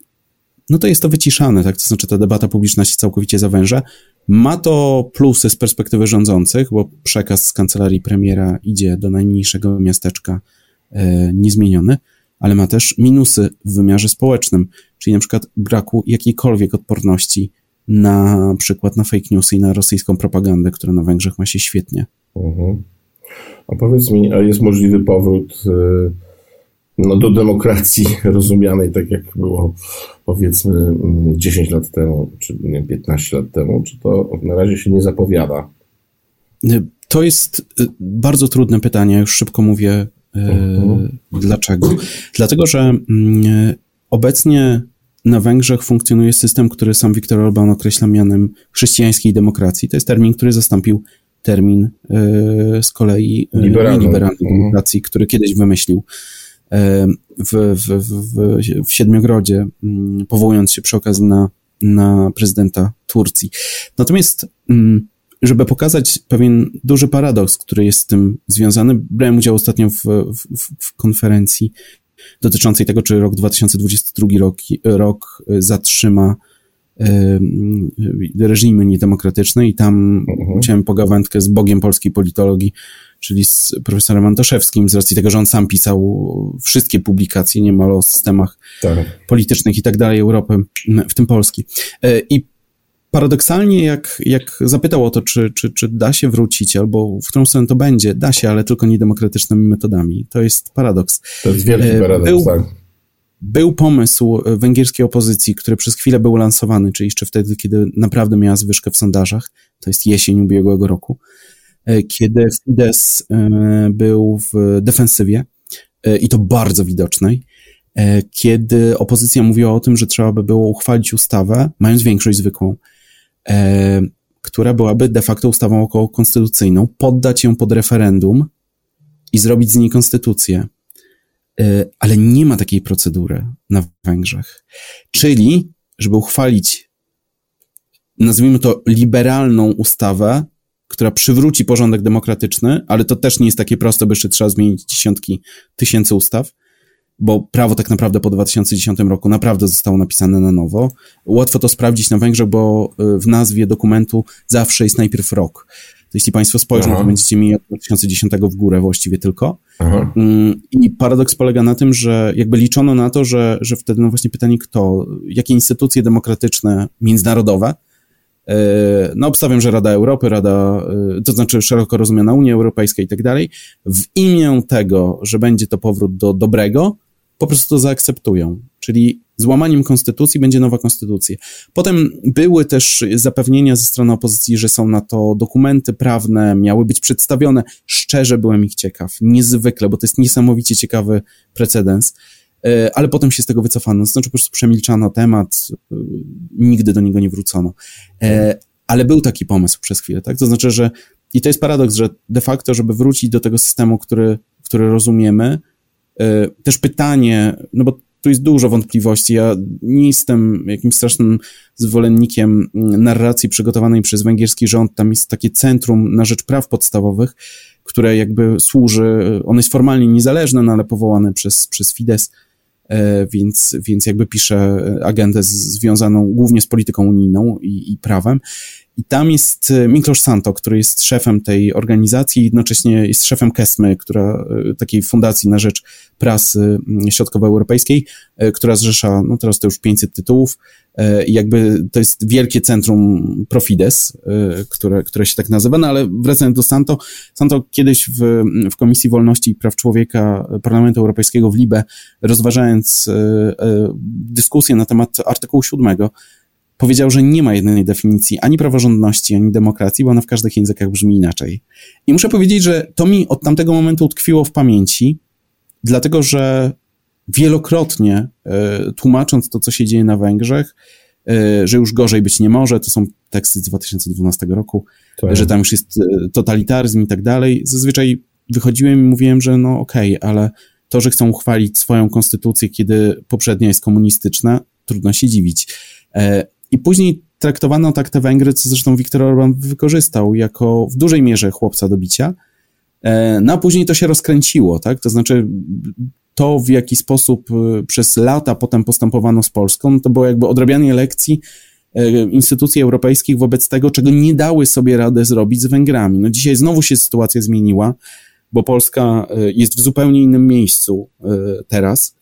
No to jest to wyciszane, tak? To znaczy ta debata publiczna się całkowicie zawęża. Ma to plusy z perspektywy rządzących, bo przekaz z kancelarii premiera idzie do najmniejszego miasteczka e, niezmieniony, ale ma też minusy w wymiarze społecznym, czyli na przykład braku jakiejkolwiek odporności na przykład na fake newsy i na rosyjską propagandę, która na Węgrzech ma się świetnie. Mhm. A powiedz mi, a jest możliwy powrót y, no, do demokracji rozumianej tak, jak było powiedzmy mm, 10 lat temu, czy nie, wiem, 15 lat temu? Czy to na razie się nie zapowiada? Y, To jest y, bardzo trudne pytanie, już szybko mówię Mhm. dlaczego. Dlatego, że mm, obecnie na Węgrzech funkcjonuje system, który sam Viktor Orban określa mianem chrześcijańskiej demokracji. To jest termin, który zastąpił termin y, z kolei y, Liberalnej. liberalnej Mhm. demokracji, który kiedyś wymyślił y, w, w, w, w, Siedmiogrodzie, mm, powołując się przy okazji na, na prezydenta Turcji. Natomiast mm, żeby pokazać pewien duży paradoks, który jest z tym związany, brałem udział ostatnio w, w, w konferencji dotyczącej tego, czy rok 2022 rok, rok zatrzyma reżimy niedemokratyczne i tam Mhm. chciałem pogawędkę z Bogiem polskiej politologii, czyli z profesorem Antoszewskim, z racji tego, że on sam pisał wszystkie publikacje niemal o systemach Tak. politycznych i tak dalej Europy, w tym Polski. E, I paradoksalnie, jak, jak zapytał o to, czy, czy, czy da się wrócić, albo w którą stronę to będzie, da się, ale tylko niedemokratycznymi metodami. To jest paradoks. To jest wielki paradoks, był- tak. Był pomysł e, węgierskiej opozycji, który przez chwilę był lansowany, czyli jeszcze wtedy, kiedy naprawdę miała zwyżkę w sondażach, to jest jesień ubiegłego roku, e, kiedy Fidesz e, był w defensywie i to bardzo widocznej, kiedy opozycja mówiła o tym, że trzeba by było uchwalić ustawę, mając większość zwykłą, która byłaby de facto ustawą okołokonstytucyjną, poddać ją pod referendum i zrobić z niej konstytucję. E, Ale nie ma takiej procedury na Węgrzech. Czyli, żeby uchwalić, nazwijmy to liberalną ustawę, która przywróci porządek demokratyczny, ale to też nie jest takie proste, bo jeszcze trzeba zmienić dziesiątki tysięcy ustaw, bo prawo tak naprawdę po 2010 roku naprawdę zostało napisane na nowo. Łatwo to sprawdzić na Węgrzech, bo y, w nazwie dokumentu zawsze jest najpierw rok. To jeśli Państwo spojrzą, Aha. to będziecie mieli od 2010 w górę właściwie tylko. Aha. Mm, I paradoks polega na tym, że jakby liczono na to, że, że wtedy no właśnie pytanie kto, jakie instytucje demokratyczne, międzynarodowe, yy, no obstawiam, że Rada Europy, Rada, yy, to znaczy szeroko rozumiana Unia Europejska i tak dalej, w imię tego, że będzie to powrót do dobrego, po prostu to zaakceptują. Czyli złamaniem konstytucji będzie nowa konstytucja. Potem były też zapewnienia ze strony opozycji, że są na to dokumenty prawne, miały być przedstawione. Szczerze byłem ich ciekaw, niezwykle, bo to jest niesamowicie ciekawy precedens. E, Ale potem się z tego wycofano, znaczy po prostu przemilczano temat, e, nigdy do niego nie wrócono. E, Ale był taki pomysł przez chwilę, tak? To znaczy, że i to jest paradoks, że de facto, żeby wrócić do tego systemu, który, który rozumiemy, też pytanie, no bo tu jest dużo wątpliwości. Ja nie jestem jakimś strasznym zwolennikiem mm, narracji przygotowanej przez węgierski rząd. Tam jest takie centrum na rzecz praw podstawowych, które jakby służy, ono jest formalnie niezależne, no ale powołane przez, przez Fidesz, e, więc, więc jakby pisze agendę związaną głównie z polityką unijną i, i prawem. I tam jest Miklos Santo, który jest szefem tej organizacji, jednocześnie jest szefem KESMY, która, takiej fundacji na rzecz prasy środkowoeuropejskiej, która zrzesza, no teraz to już 500 tytułów, E, jakby to jest wielkie centrum Profides, e, które, które się tak nazywa, no ale wracając do Santo, Santo kiedyś w, w Komisji Wolności i Praw Człowieka Parlamentu Europejskiego w Libe, rozważając e, dyskusję na temat artykułu 7, powiedział, że nie ma jednej definicji ani praworządności, ani demokracji, bo ona w każdych językach brzmi inaczej. I muszę powiedzieć, że to mi od tamtego momentu utkwiło w pamięci, dlatego że wielokrotnie e, tłumacząc to, co się dzieje na Węgrzech, e, że już gorzej być nie może, to są teksty z 2012 roku, tak. że tam już jest e, totalitaryzm i tak dalej. Zazwyczaj wychodziłem i mówiłem, że no okej, okay, ale to, że chcą uchwalić swoją konstytucję, kiedy poprzednia jest komunistyczna, trudno się dziwić. I później traktowano tak te Węgry, co zresztą Viktor Orban wykorzystał jako w dużej mierze chłopca do bicia, no a później to się rozkręciło, tak? To znaczy to, w jaki sposób y, przez lata potem postępowano z Polską, to było jakby odrabianie lekcji y, instytucji europejskich wobec tego, czego nie dały sobie radę zrobić z Węgrami. No dzisiaj znowu się sytuacja zmieniła, bo Polska jest w zupełnie innym miejscu teraz.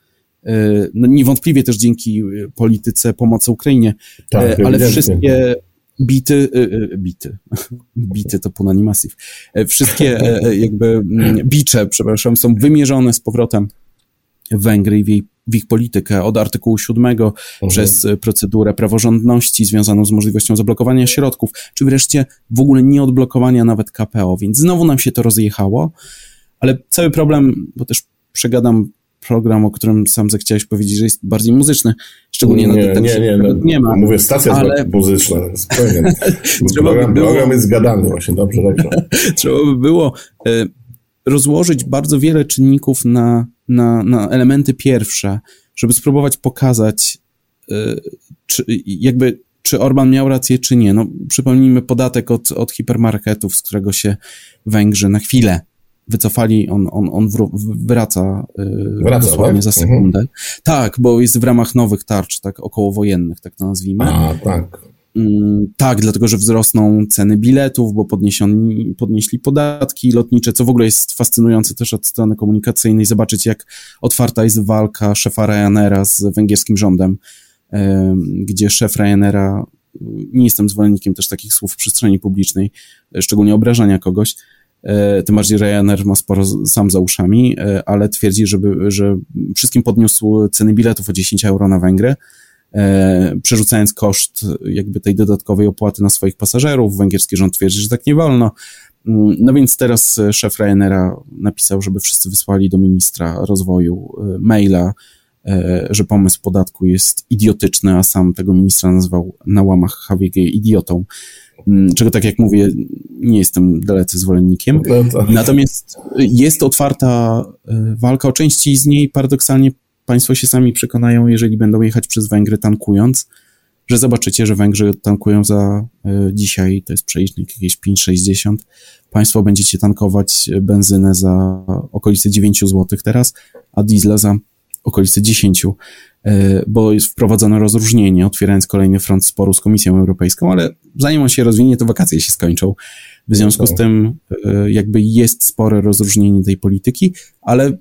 No niewątpliwie też dzięki polityce pomocy Ukrainie, tak, ale wszystkie bity, bity, bity to punani masyw, wszystkie jakby mm, bicze, przepraszam, są wymierzone z powrotem Węgry i w, jej, w ich politykę, od artykułu 7 mhm. przez procedurę praworządności związaną z możliwością zablokowania środków, czy wreszcie w ogóle nie odblokowania nawet KPO, więc znowu nam się to rozjechało, ale cały problem, bo też przegadam program, o którym sam zechciałeś powiedzieć, że jest bardziej muzyczny, szczególnie nie, na ten Nie, nie, no, nie ma. Mówię, stacja ale... jest muzyczna, spokojnie. program, by było... program jest zgadany właśnie, dobrze, dobrze. Trzeba by było e, rozłożyć bardzo wiele czynników na na, na elementy pierwsze, żeby spróbować pokazać, y, czy, jakby, czy Orban miał rację, czy nie. No, przypomnijmy podatek od, od hipermarketów, z którego się Węgrzy na chwilę wycofali, on, on, on wraca, y, wraca dosłownie tak? za mhm. sekundę. Mhm. Tak, bo jest w ramach nowych tarcz, tak okołowojennych, tak to nazwijmy. A, tak. Mm, tak, dlatego że wzrosną ceny biletów, bo podnieśli, podnieśli podatki lotnicze, co w ogóle jest fascynujące też od strony komunikacyjnej, zobaczyć jak otwarta jest walka szefa Ryanaira z węgierskim rządem, gdzie szef Ryanaira, nie jestem zwolennikiem też takich słów w przestrzeni publicznej, szczególnie obrażania kogoś, e, tym bardziej Ryanair ma sporo sam za uszami, e, ale twierdzi, żeby, że wszystkim podniósł ceny biletów o 10 euro na Węgry, e, przerzucając koszt jakby tej dodatkowej opłaty na swoich pasażerów. Węgierski rząd twierdzi, że tak nie wolno. Mm, no więc teraz szef Ryanaira napisał, żeby wszyscy wysłali do ministra rozwoju e, maila, e, że pomysł podatku jest idiotyczny, a sam tego ministra nazwał na łamach HWG idiotą. Mm, czego tak jak mówię, nie jestem dalece zwolennikiem. No Natomiast jest otwarta e, walka o części z niej paradoksalnie Państwo się sami przekonają, jeżeli będą jechać przez Węgry tankując, że zobaczycie, że Węgrzy tankują za y, dzisiaj, to jest przelicznik jakieś 5,60. Państwo będziecie tankować benzynę za okolice 9 zł teraz, a diesla za okolice 10, y, e, bo jest wprowadzone rozróżnienie, otwierając kolejny front sporu z Komisją Europejską, ale zanim on się rozwinie, to wakacje się skończą. W związku z tym y, jakby jest spore rozróżnienie tej polityki, ale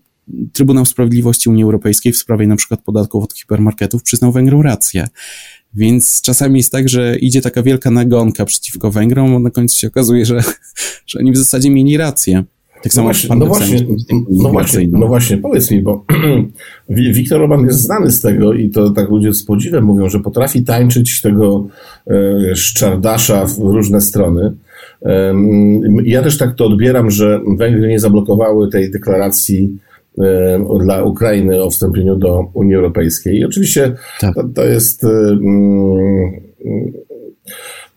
Trybunał Sprawiedliwości Unii Europejskiej w sprawie na przykład podatków od hipermarketów przyznał Węgrom rację. Więc czasami jest tak, że idzie taka wielka nagonka przeciwko Węgrom, a na końcu się okazuje, że, że oni w zasadzie mieli rację. Tak samo no właśnie, no właśnie, no, właśnie, no właśnie, powiedz mi, bo Wiktor Orban jest znany z tego i to tak ludzie z podziwem mówią, że potrafi tańczyć tego e, szczardasza w różne strony. E, ja też tak to odbieram, że Węgry nie zablokowały tej deklaracji E, dla Ukrainy o wstąpieniu do Unii Europejskiej. I oczywiście tak. to, to, jest mm,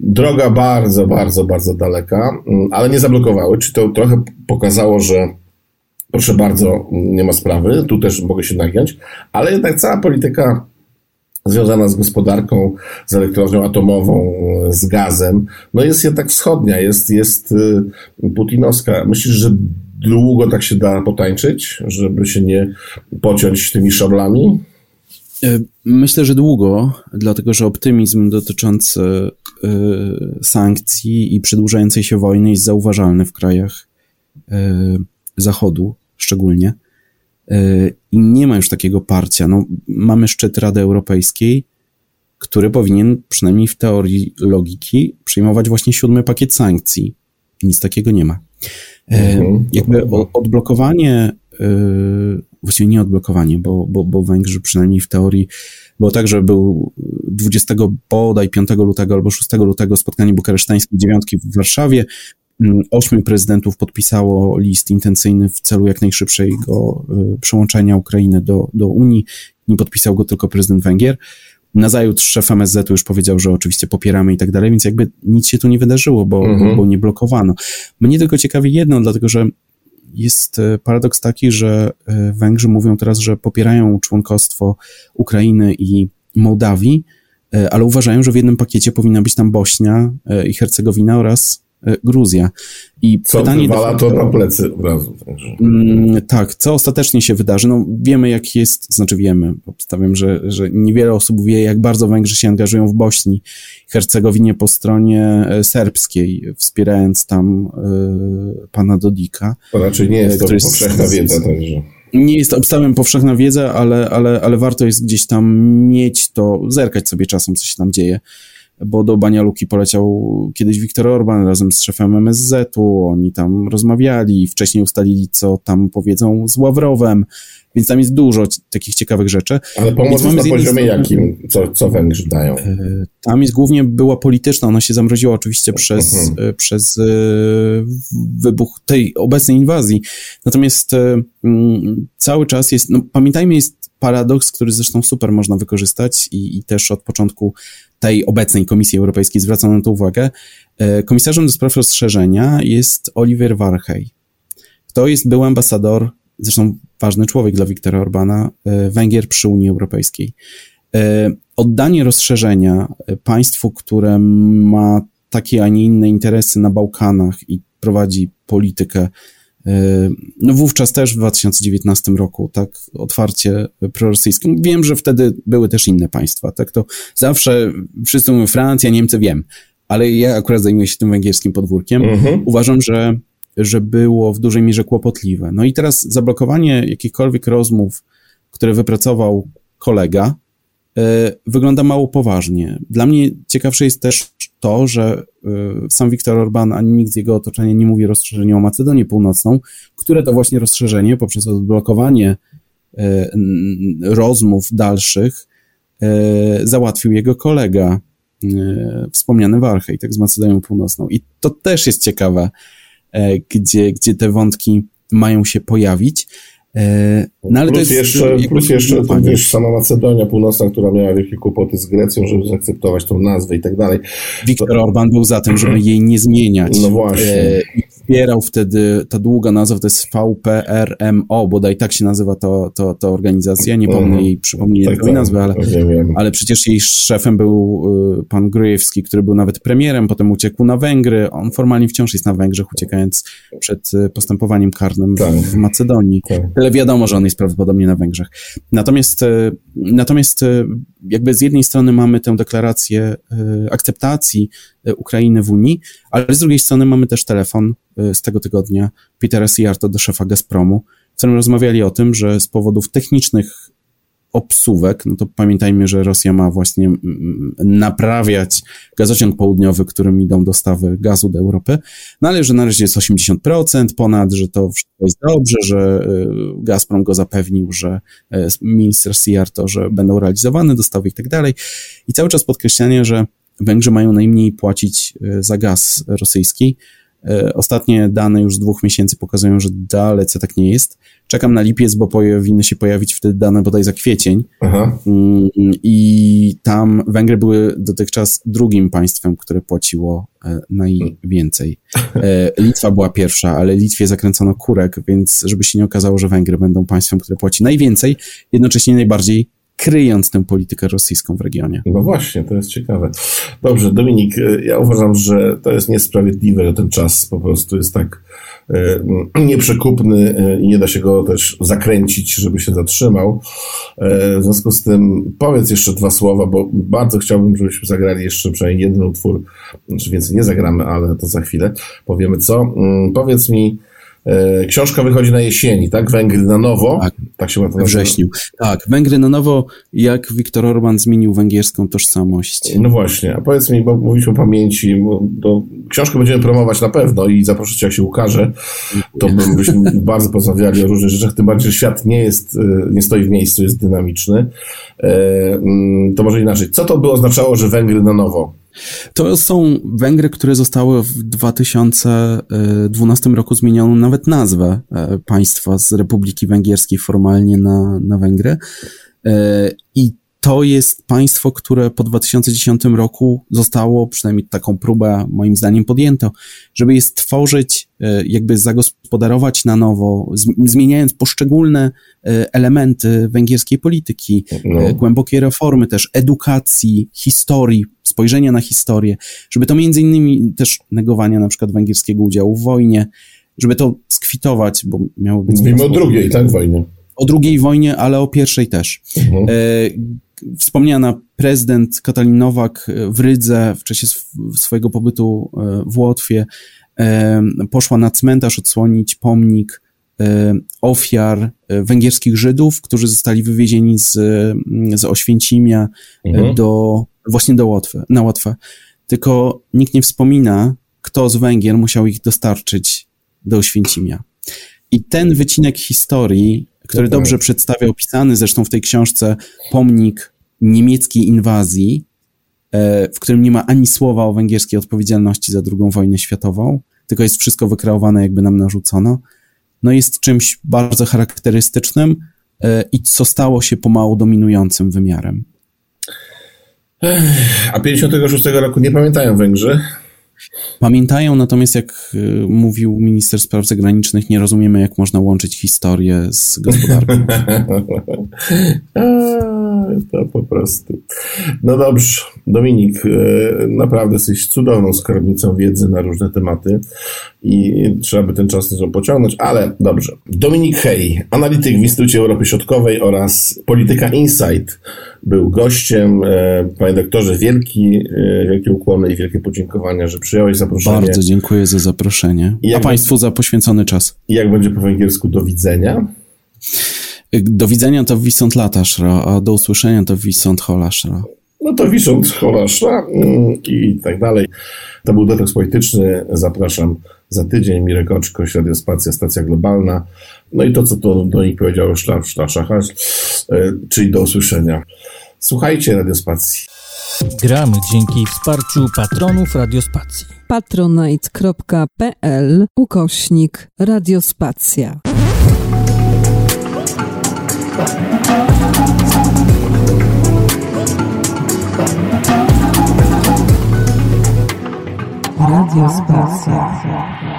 droga bardzo, bardzo, bardzo daleka, mm, ale nie zablokowały. Czy to trochę pokazało, że proszę bardzo, nie ma sprawy, tu też mogę się nagiąć, ale jednak cała polityka związana z gospodarką, z elektrownią atomową, z gazem, no jest jednak wschodnia, jest, jest y, putinowska. Myślisz, że długo tak się da potańczyć, żeby się nie pociąć tymi szablami? Myślę, że długo, dlatego że optymizm dotyczący sankcji i przedłużającej się wojny jest zauważalny w krajach Zachodu szczególnie. I nie ma już takiego parcia. No, mamy szczyt Rady Europejskiej, który powinien przynajmniej w teorii logiki przyjmować właśnie siódmy pakiet sankcji. Nic takiego nie ma. Mhm. Jakby odblokowanie, właściwie nie odblokowanie, bo, bo, bo Węgrzy przynajmniej w teorii było tak, że był 20 bodaj 5 lutego albo 6 lutego spotkanie bukaresztańskiej dziewiątki w Warszawie. Mm, ośmiu prezydentów podpisało list intencyjny w celu jak najszybszego przyłączenia Ukrainy do, do Unii. Nie podpisał go tylko prezydent Węgier. Nazajutrz szef MSZ już powiedział, że oczywiście popieramy i tak dalej, więc jakby nic się tu nie wydarzyło, bo, mhm. bo, bo nie blokowano. Mnie tylko ciekawi jedno, dlatego że jest e, paradoks taki, że e, Węgrzy mówią teraz, że popierają członkostwo Ukrainy i Mołdawii, e, ale uważają, że w jednym pakiecie powinna być tam Bośnia i Hercegowina oraz Gruzja. I co pytanie wywala to na plecy od razu. Także. Mm, tak, co ostatecznie się wydarzy? No wiemy jak jest, znaczy wiemy, obstawiam, że, że niewiele osób wie jak bardzo Węgrzy się angażują w Bośni Hercegowinie po stronie e, serbskiej, wspierając tam y, pana Dodika. To raczej nie jest to powszechna wiedza także nie jest obstawem powszechna wiedza, ale, ale, ale warto jest gdzieś tam mieć to, zerkać sobie czasem, co się tam dzieje bo do Banialuki poleciał kiedyś Viktor Orban razem z szefem MSZ-u, oni tam rozmawiali, wcześniej ustalili, co tam powiedzą z Ławrowem, więc tam jest dużo takich ciekawych rzeczy. Ale pomoc na poziomie strony, jakim? Co, co Węgrzy dają? E, tam jest głównie była polityczna, ona się zamroziła oczywiście przez, mhm. E, przez e, wybuch tej obecnej inwazji. Natomiast cały czas jest, no pamiętajmy, jest paradoks, który zresztą super można wykorzystać i, i też od początku tej obecnej Komisji Europejskiej zwracano na to uwagę. Komisarzem do spraw rozszerzenia jest Oliver Warhej. To jest był ambasador zresztą ważny człowiek dla Viktora Orbana, e, Węgier przy Unii Europejskiej. E, oddanie rozszerzenia e, państwu, które ma takie, a nie inne interesy na Bałkanach i prowadzi politykę, no wówczas też w 2019 roku, tak otwarcie prorosyjską. Wiem, że wtedy były też inne państwa, tak to zawsze wszyscy mówią Francja, Niemcy, wiem, ale ja akurat zajmuję się tym węgierskim podwórkiem. Mhm. Uważam, że że było w dużej mierze kłopotliwe. No i teraz zablokowanie jakichkolwiek rozmów, które wypracował kolega, wygląda mało poważnie. Dla mnie ciekawsze jest też to, że e, sam Viktor Orban ani nikt z jego otoczenia nie mówi rozszerzeniu o Macedonię Północną, które to właśnie rozszerzenie poprzez odblokowanie e, rozmów dalszych załatwił jego kolega, wspomniany Warhej, tak z Macedonią Północną. I to też jest ciekawe, E, gdzie, gdzie te wątki mają się pojawić. E, no plus, jest, jeszcze, plus jeszcze, to wiesz, sama Macedonia Północna, która miała wielkie kłopoty z Grecją, żeby zaakceptować tą nazwę i tak dalej. Viktor to... Orban był za tym, żeby jej nie zmieniać. No właśnie. E, wspierał wtedy, ta długa nazwa to jest VPRMO, bodaj tak się nazywa to, to, to organizacja, nie pomnę mhm. jej tak, tak, nazwy, ale, ale przecież jej szefem był y, pan Gryjewski, który był nawet premierem, potem uciekł na Węgry, on formalnie wciąż jest na Węgrzech, uciekając przed y, postępowaniem karnym tak. w, Macedonii. Tak. Ale wiadomo, że on jest prawdopodobnie na Węgrzech. Natomiast, y, natomiast jakby z jednej strony mamy tę deklarację akceptacji Ukrainy w Unii, ale z drugiej strony mamy też telefon Y, z tego tygodnia Petera Siarto do szefa Gazpromu, w którym rozmawiali o tym, że z powodów technicznych obsuwek, no to pamiętajmy, że Rosja ma właśnie naprawiać gazociąg południowy, którym idą dostawy gazu do Europy, no ale że na razie jest 80% ponad, że to wszystko jest dobrze, że y, Gazprom go zapewnił, że y, minister Siarto, że będą realizowane dostawy i tak dalej. I cały czas podkreślanie, że Węgrzy mają najmniej płacić za gaz rosyjski, ostatnie dane już z dwóch miesięcy pokazują, że dalece tak nie jest. Czekam na lipiec, bo powinny się pojawić wtedy dane bodaj za kwiecień. Aha. Mm, I tam Węgry były dotychczas drugim państwem, które płaciło e, najwięcej. E, Litwa była pierwsza, ale Litwie zakręcono kurek, więc żeby się nie okazało, że Węgry będą państwem, które płaci najwięcej, jednocześnie najbardziej kryjąc tę politykę rosyjską w regionie. No właśnie, to jest ciekawe. Dobrze, Dominik, e, ja uważam, że to jest niesprawiedliwe, że ten czas po prostu jest tak e, nieprzekupny e, i nie da się go też zakręcić, żeby się zatrzymał. W związku z tym powiedz jeszcze dwa słowa, bo bardzo chciałbym, żebyśmy zagrali jeszcze przynajmniej jeden utwór, znaczy więcej nie zagramy, ale to za chwilę powiemy co. Mm, powiedz mi, książka wychodzi na jesieni, tak? Węgry na nowo. Tak, tak się We wrześniu. Tak, Węgry na nowo, jak Viktor Orban zmienił węgierską tożsamość. No właśnie, a powiedz mi, bo mówiliśmy o pamięci, to książkę będziemy promować na pewno i zaprosić, jak się ukaże, to byśmy bardzo porozmawiali o różnych rzeczach, tym bardziej, że świat nie jest, e, nie stoi w miejscu, jest dynamiczny. E, mm, to może inaczej. Co to by oznaczało, że Węgry na nowo? To są Węgry, które zostały w 2012 roku zmieniono nawet nazwę e, państwa z Republiki Węgierskiej formalnie na, na Węgry. E, I to jest państwo, które po 2010 roku zostało, przynajmniej taką próbę moim zdaniem podjęto, żeby je stworzyć, e, jakby zagospodarować na nowo, zmieniając poszczególne elementy węgierskiej polityki, no. głębokie reformy też, edukacji, historii, spojrzenia na historię, żeby to między innymi też negowania na przykład węgierskiego udziału w wojnie, żeby to skwitować, bo miało być... Mówimy o drugiej, tak, wojnie. O drugiej wojnie, ale o pierwszej też. Mhm wspomniana prezydent Katalin Nowak e, w Rydze w czasie swojego pobytu e, w Łotwie e, poszła na cmentarz odsłonić pomnik ofiar węgierskich Żydów, którzy zostali wywiezieni z, z Oświęcimia mhm. do, właśnie do Łotwy, na Łotwę. Tylko nikt nie wspomina, kto z Węgier musiał ich dostarczyć do Oświęcimia. I ten wycinek historii który okay. dobrze przedstawia opisany zresztą w tej książce pomnik niemieckiej inwazji, e, w którym nie ma ani słowa o węgierskiej odpowiedzialności za II wojnę światową, tylko jest wszystko wykreowane, jakby nam narzucono. No jest czymś bardzo charakterystycznym e, i co stało się pomału dominującym wymiarem. A 56 roku nie pamiętają Węgrzy? Pamiętają, natomiast jak y, mówił minister spraw zagranicznych, nie rozumiemy, jak można łączyć historię z gospodarką. to po prostu. No dobrze, Dominik, y, naprawdę jesteś cudowną skarbnicą wiedzy na różne tematy i trzeba by ten czas nieco pociągnąć, ale dobrze. Dominik Hej, analityk w Instytucie Europy Środkowej oraz Polityka Insight był gościem. E, panie doktorze, wielki, e, wielkie ukłony i wielkie podziękowania, że przyjąłeś zaproszenie. Bardzo dziękuję za zaproszenie. A Państwu za poświęcony czas. I jak będzie po węgiersku do widzenia? Do widzenia to wisont lataszra, a do usłyszenia to wisont holaszra. No to wisont holaszra mm, i tak dalej. To był detoks polityczny. Zapraszam za tydzień. Mirek Oczko, Śradio Spacja, Stacja Globalna. No i to, co to do nich powiedział Szlaf e, czyli do usłyszenia. Słuchajcie Radiospacji. Gramy dzięki wsparciu patronów Radiospacji. patronite.pl ukośnik Radiospacja. Radiospacja.